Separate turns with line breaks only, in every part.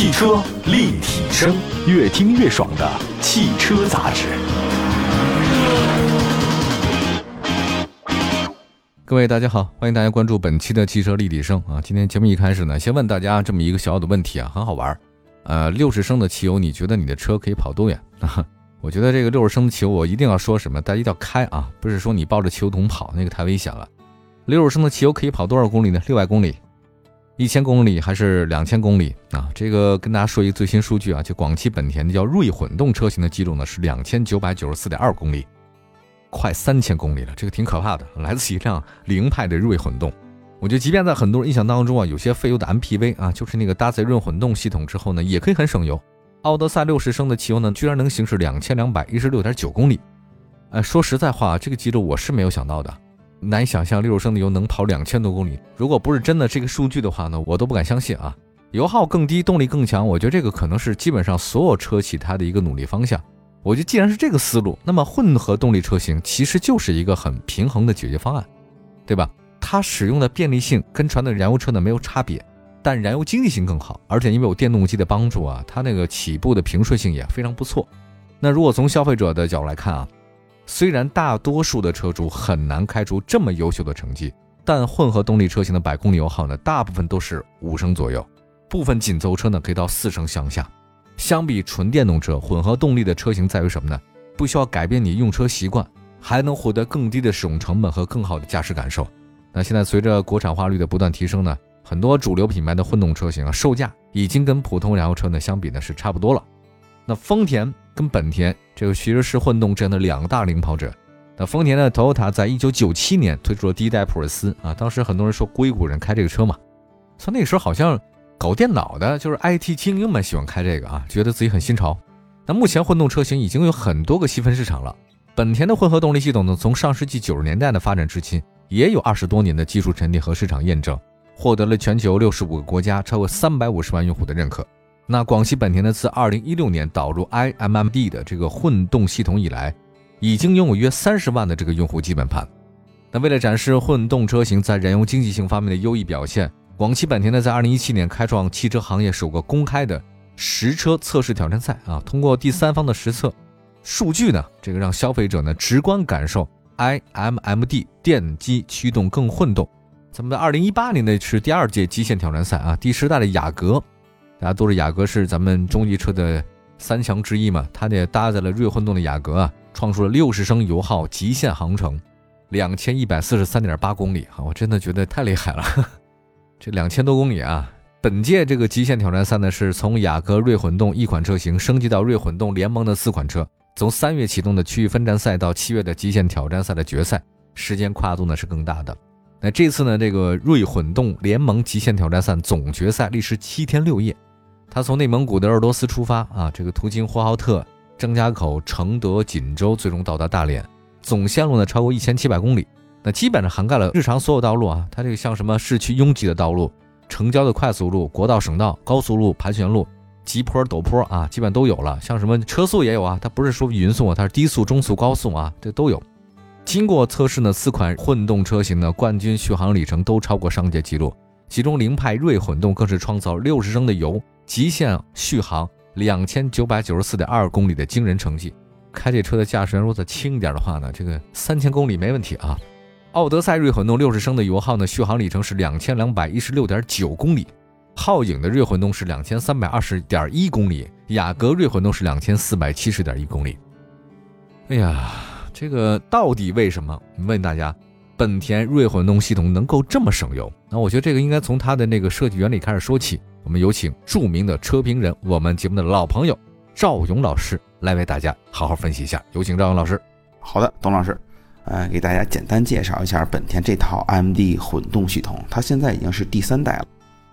汽车立体声，越听越爽的汽车杂志。
各位大家好，欢迎大家关注本期的汽车立体声啊！今天节目一开始呢，先问大家这么一个小小的问题啊，很好玩儿。呃，六十升的汽油，你觉得你的车可以跑多远啊？我觉得这个六十升的汽油，我一定要说什么，大家一定要开啊，不是说你抱着汽油桶跑，那个太危险了。六十升的汽油可以跑多少公里呢？六百公里。一千公里还是两千公里啊？这个跟大家说一个最新数据啊，就广汽本田的叫锐混动车型的记录呢是两千九百九十四点二公里，快三千公里了，这个挺可怕的，来自一辆凌派的锐混动。我觉得即便在很多人印象当中啊，有些费油的 MPV 啊，就是那个搭载润混动系统之后呢，也可以很省油。奥德赛六十升的汽油呢，居然能行驶两千两百一十六点九公里。哎，说实在话，这个记录我是没有想到的。难以想象六升的油能跑两千多公里。如果不是真的这个数据的话呢，我都不敢相信啊！油耗更低，动力更强，我觉得这个可能是基本上所有车企它的一个努力方向。我觉得既然是这个思路，那么混合动力车型其实就是一个很平衡的解决方案，对吧？它使用的便利性跟传统燃油车呢没有差别，但燃油经济性更好，而且因为有电动机的帮助啊，它那个起步的平顺性也非常不错。那如果从消费者的角度来看啊。虽然大多数的车主很难开出这么优秀的成绩，但混合动力车型的百公里油耗呢，大部分都是五升左右，部分紧凑车呢可以到四升向下。相比纯电动车，混合动力的车型在于什么呢？不需要改变你用车习惯，还能获得更低的使用成本和更好的驾驶感受。那现在随着国产化率的不断提升呢，很多主流品牌的混动车型啊，售价已经跟普通燃油车呢相比呢是差不多了。那丰田。跟本田这个其实是混动这样的两大领跑者。那丰田的 Toyota 在一九九七年推出了第一代普锐斯啊，当时很多人说硅谷人开这个车嘛，从那时候好像搞电脑的，就是 IT 精英们喜欢开这个啊，觉得自己很新潮。那目前混动车型已经有很多个细分市场了。本田的混合动力系统呢，从上世纪九十年代的发展至今，也有二十多年的技术沉淀和市场验证，获得了全球六十五个国家超过三百五十万用户的认可。那广汽本田呢，自二零一六年导入 iMMD 的这个混动系统以来，已经拥有约三十万的这个用户基本盘。那为了展示混动车型在燃油经济性方面的优异表现，广汽本田呢，在二零一七年开创汽车行业首个公开的实车测试挑战赛啊，通过第三方的实测数据呢，这个让消费者呢直观感受 iMMD 电机驱动更混动。咱们的二零一八年呢是第二届极限挑战赛啊，第十代的雅阁。大家都是雅阁是咱们中级车的三强之一嘛，它也搭载了锐混动的雅阁啊，创出了六十升油耗极限航程，两千一百四十三点八公里啊，我真的觉得太厉害了，这两千多公里啊！本届这个极限挑战赛呢，是从雅阁锐混动一款车型升级到锐混动联盟的四款车，从三月启动的区域分站赛到七月的极限挑战赛的决赛，时间跨度呢是更大的。那这次呢，这个锐混动联盟极限挑战赛总决赛历时七天六夜。他从内蒙古的鄂尔多斯出发啊，这个途经呼和浩特、张家口、承德、锦州，最终到达大连。总线路呢超过一千七百公里，那基本上涵盖了日常所有道路啊。它这个像什么市区拥挤的道路、城郊的快速路、国道、省道、高速路、盘旋路、急坡、陡坡啊，基本都有了。像什么车速也有啊，它不是说匀速啊，它是低速、中速、高速啊，这都有。经过测试呢，四款混动车型的冠军续航里程都超过上届纪录，其中凌派锐混动更是创造六十升的油。极限续航两千九百九十四点二公里的惊人成绩，开这车的驾驶员如果再轻一点的话呢，这个三千公里没问题啊。奥德赛锐混动六十升的油耗呢，续航里程是两千两百一十六点九公里，皓影的锐混动是两千三百二十点一公里，雅阁锐混动是两千四百七十点一公里。哎呀，这个到底为什么？问大家，本田锐混动系统能够这么省油？那我觉得这个应该从它的那个设计原理开始说起。我们有请著名的车评人，我们节目的老朋友赵勇老师来为大家好好分析一下。有请赵勇老师。
好的，董老师，呃，给大家简单介绍一下本田这套 iMD 混动系统。它现在已经是第三代了。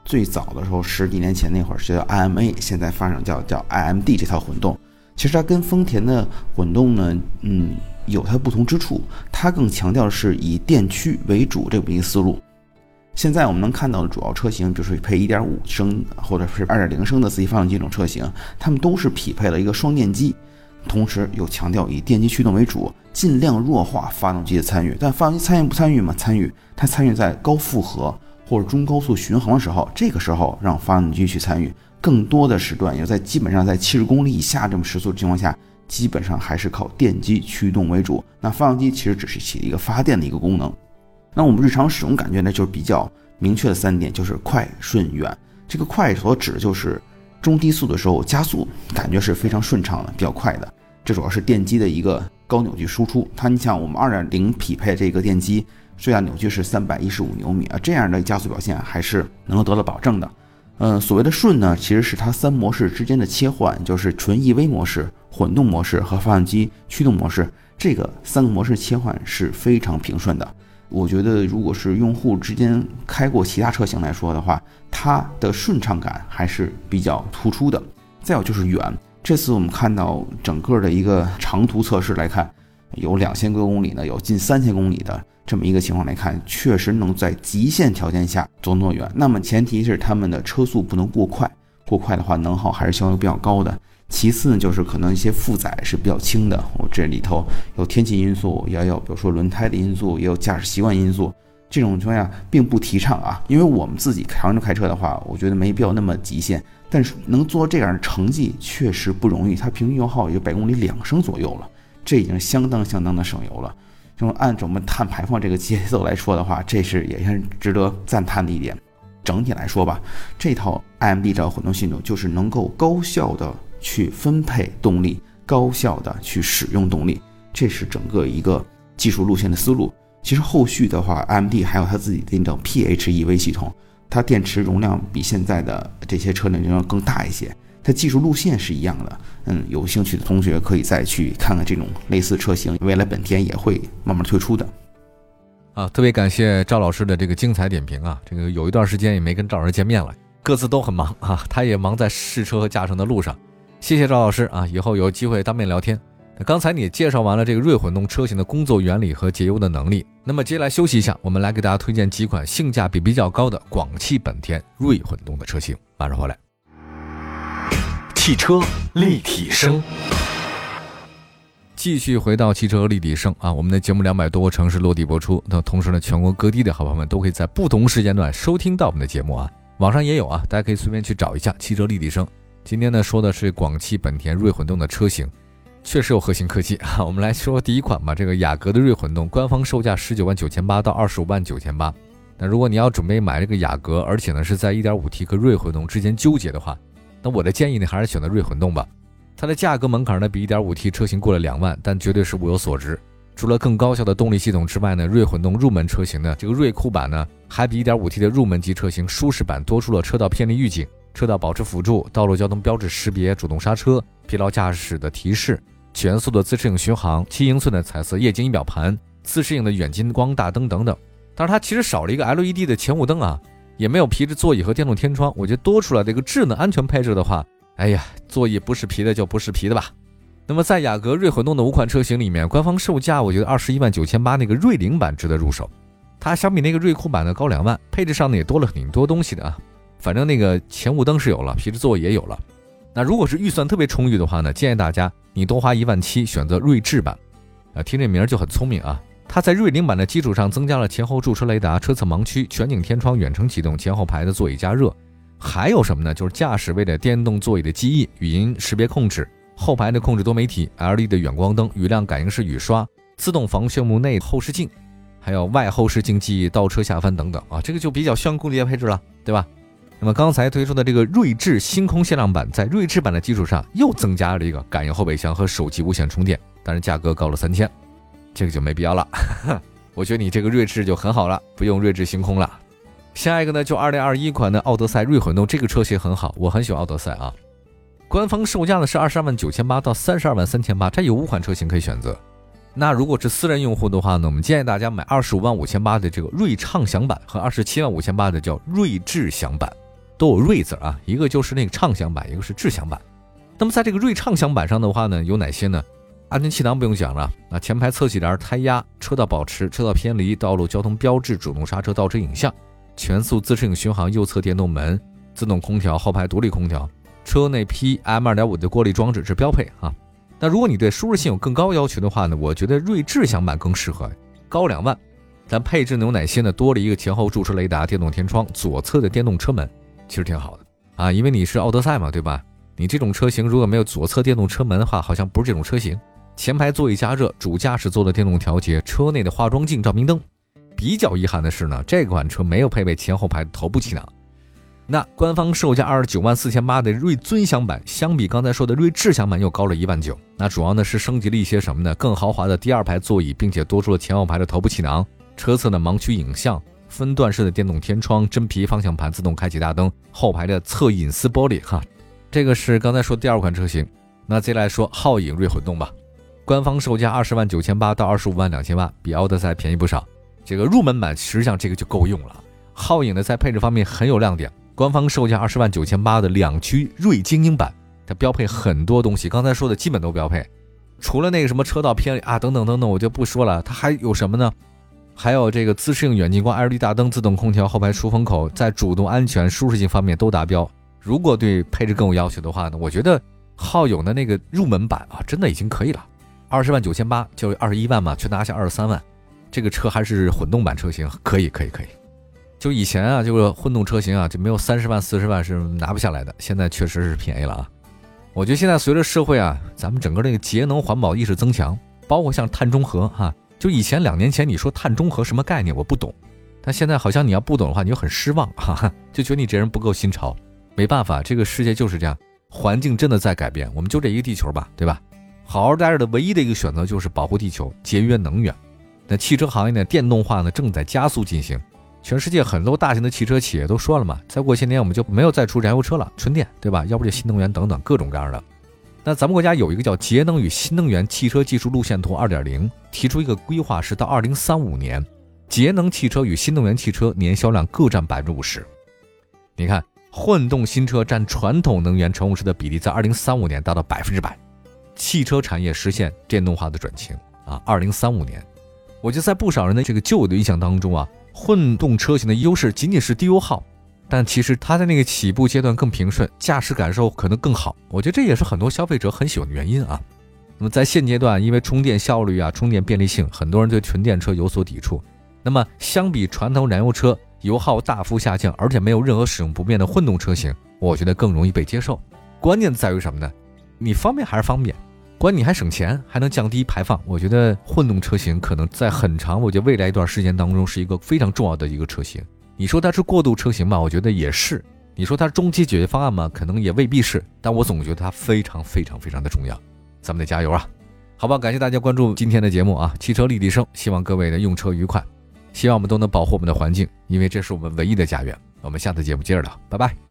最早的时候，十几年前那会儿是叫 iMA，现在发展叫叫 iMD 这套混动。其实它跟丰田的混动呢，嗯，有它不同之处。它更强调的是以电驱为主这么一个思路。现在我们能看到的主要车型，比如说配1.5升或者是2.0升的自吸发动机这种车型，它们都是匹配了一个双电机，同时又强调以电机驱动为主，尽量弱化发动机的参与。但发动机参与不参与嘛？参与，它参与在高负荷或者中高速巡航的时候，这个时候让发动机去参与，更多的时段，也在基本上在七十公里以下这么时速的情况下，基本上还是靠电机驱动为主。那发动机其实只是起一个发电的一个功能。那我们日常使用感觉呢，就是比较明确的三点，就是快、顺、远。这个快所指的就是中低速的时候加速，感觉是非常顺畅的，比较快的。这主要是电机的一个高扭矩输出。它，你像我们二点零匹配这个电机。最大扭矩是三百一十五牛米啊，这样的加速表现还是能够得到保证的。嗯，所谓的顺呢，其实是它三模式之间的切换，就是纯 EV 模式、混动模式和发动机驱动模式，这个三个模式切换是非常平顺的。我觉得，如果是用户之间开过其他车型来说的话，它的顺畅感还是比较突出的。再有就是远，这次我们看到整个的一个长途测试来看，有两千多公里呢，有近三千公里的。这么一个情况来看，确实能在极限条件下走那么远。那么前提是他们的车速不能过快，过快的话能耗还是相对比较高的。其次呢，就是可能一些负载是比较轻的。我这里头有天气因素，也有比如说轮胎的因素，也有驾驶习惯因素。这种情况下并不提倡啊，因为我们自己常常开车的话，我觉得没必要那么极限。但是能做这样的成绩确实不容易，它平均油耗也就百公里两升左右了，这已经相当相当的省油了。就按照我们碳排放这个节奏来说的话，这是也是值得赞叹的一点。整体来说吧，这套 IMD 这套混动系统就是能够高效的去分配动力，高效的去使用动力，这是整个一个技术路线的思路。其实后续的话，AMD 还有它自己的那种 PHEV 系统，它电池容量比现在的这些车辆容量更大一些。它技术路线是一样的，嗯，有兴趣的同学可以再去看看这种类似车型，未来本田也会慢慢推出的。
啊，特别感谢赵老师的这个精彩点评啊！这个有一段时间也没跟赵老师见面了，各自都很忙啊，他也忙在试车和驾乘的路上。谢谢赵老师啊，以后有机会当面聊天。那刚才你介绍完了这个锐混动车型的工作原理和节油的能力，那么接下来休息一下，我们来给大家推荐几款性价比比较高的广汽本田锐混动的车型，马上回来。
汽车立体声，
继续回到汽车立体声啊！我们的节目两百多个城市落地播出，那同时呢，全国各地的好朋友们都可以在不同时间段收听到我们的节目啊。网上也有啊，大家可以随便去找一下汽车立体声。今天呢，说的是广汽本田锐混动的车型，确实有核心科技 啊。我们来说第一款吧，这个雅阁的锐混动，官方售价十九万九千八到二十五万九千八。那如果你要准备买这个雅阁，而且呢是在一点五 T 和锐混动之间纠结的话，那我的建议呢，还是选择锐混动吧。它的价格门槛呢，比 1.5T 车型过了两万，但绝对是物有所值。除了更高效的动力系统之外呢，锐混动入门车型呢，这个锐酷版呢，还比 1.5T 的入门级车型舒适版多出了车道偏离预警、车道保持辅助、道路交通标志识别、主动刹车、疲劳驾驶的提示、全速的自适应巡航、七英寸的彩色液晶仪表盘、自适应的远近光大灯等等。但是它其实少了一个 LED 的前雾灯啊。也没有皮质座椅和电动天窗，我觉得多出来的一个智能安全配置的话，哎呀，座椅不是皮的就不是皮的吧。那么在雅阁锐混动的五款车型里面，官方售价我觉得二十一万九千八那个锐灵版值得入手，它相比那个锐酷版的高两万，配置上呢也多了挺多东西的啊。反正那个前雾灯是有了，皮质座椅也有了。那如果是预算特别充裕的话呢，建议大家你多花一万七选择锐智版，啊，听这名就很聪明啊。它在锐灵版的基础上增加了前后驻车雷达、车侧盲区、全景天窗、远程启动、前后排的座椅加热，还有什么呢？就是驾驶位的电动座椅的记忆、语音识别控制、后排的控制多媒体、LED 的远光灯、雨量感应式雨刷、自动防眩目内后视镜，还有外后视镜记忆倒车下翻等等啊，这个就比较炫酷的配置了，对吧？那么刚才推出的这个锐志星空限量版，在锐志版的基础上又增加了一个感应后备箱和手机无线充电，但是价格高了三千。这个就没必要了，我觉得你这个锐志就很好了，不用锐志星空了。下一个呢，就二零二一款的奥德赛锐混动，这个车型很好，我很喜欢奥德赛啊。官方售价呢是二十二万九千八到三十二万三千八，这有五款车型可以选择。那如果是私人用户的话呢，我们建议大家买二十五万五千八的这个锐畅享版和二十七万五千八的叫锐智享版，都有锐字啊，一个就是那个畅享版，一个是智享版。那么在这个锐畅享版上的话呢，有哪些呢？安全气囊不用讲了，那前排侧气帘、胎压、车道保持、车道偏离、道路交通标志、主动刹车、倒车影像、全速自适应巡航、右侧电动门、自动空调、后排独立空调、车内 PM 二点五的过滤装置是标配啊。那如果你对舒适性有更高要求的话呢，我觉得锐智享版更适合，高两万，但配置有哪些呢？多了一个前后驻车雷达、电动天窗、左侧的电动车门，其实挺好的。啊，因为你是奥德赛嘛，对吧？你这种车型如果没有左侧电动车门的话，好像不是这种车型。前排座椅加热，主驾驶座的电动调节，车内的化妆镜、照明灯。比较遗憾的是呢，这款车没有配备前后排的头部气囊。那官方售价二十九万四千八的锐尊享版，相比刚才说的锐智享版又高了一万九。那主要呢是升级了一些什么呢？更豪华的第二排座椅，并且多出了前后排的头部气囊，车侧的盲区影像，分段式的电动天窗，真皮方向盘，自动开启大灯，后排的侧隐私玻璃。哈，这个是刚才说第二款车型。那接下来说皓影锐混动吧。官方售价二十万九千八到二十五万两千八，比奥德赛便宜不少。这个入门版实际上这个就够用了。皓影呢在配置方面很有亮点，官方售价二十万九千八的两驱锐精英版，它标配很多东西，刚才说的基本都标配，除了那个什么车道偏离啊等等等等，我就不说了。它还有什么呢？还有这个自适应远近光、LED 大灯、自动空调、后排出风口，在主动安全、舒适性方面都达标。如果对配置更有要求的话呢，我觉得皓影的那个入门版啊，真的已经可以了。二十万九千八，就二十一万嘛，去拿下二十三万，这个车还是混动版车型，可以可以可以。就以前啊，就是混动车型啊，就没有三十万四十万是拿不下来的，现在确实是便宜了啊。我觉得现在随着社会啊，咱们整个那个节能环保意识增强，包括像碳中和哈，就以前两年前你说碳中和什么概念，我不懂，但现在好像你要不懂的话，你就很失望哈，就觉得你这人不够新潮。没办法，这个世界就是这样，环境真的在改变，我们就这一个地球吧，对吧？好好待着的唯一的一个选择就是保护地球、节约能源。那汽车行业呢，电动化呢正在加速进行。全世界很多大型的汽车企业都说了嘛，再过些年我们就没有再出燃油车了，纯电，对吧？要不就新能源等等各种各样的。那咱们国家有一个叫《节能与新能源汽车技术路线图二点零》，提出一个规划是到二零三五年，节能汽车与新能源汽车年销量各占百分之五十。你看，混动新车占传统能源乘用车的比例在二零三五年达到百分之百。汽车产业实现电动化的转型啊！二零三五年，我觉得在不少人的这个旧有的印象当中啊，混动车型的优势仅仅是低油耗，但其实它在那个起步阶段更平顺，驾驶感受可能更好。我觉得这也是很多消费者很喜欢的原因啊。那么在现阶段，因为充电效率啊、充电便利性，很多人对纯电车有所抵触。那么相比传统燃油车，油耗大幅下降，而且没有任何使用不便的混动车型，我觉得更容易被接受。关键在于什么呢？你方便还是方便？关你还省钱，还能降低排放，我觉得混动车型可能在很长，我觉得未来一段时间当中是一个非常重要的一个车型。你说它是过渡车型吧，我觉得也是；你说它是中期解决方案嘛？可能也未必是。但我总觉得它非常非常非常的重要，咱们得加油啊！好吧，感谢大家关注今天的节目啊，汽车立体声，希望各位呢用车愉快，希望我们都能保护我们的环境，因为这是我们唯一的家园。我们下次节目接着聊，拜拜。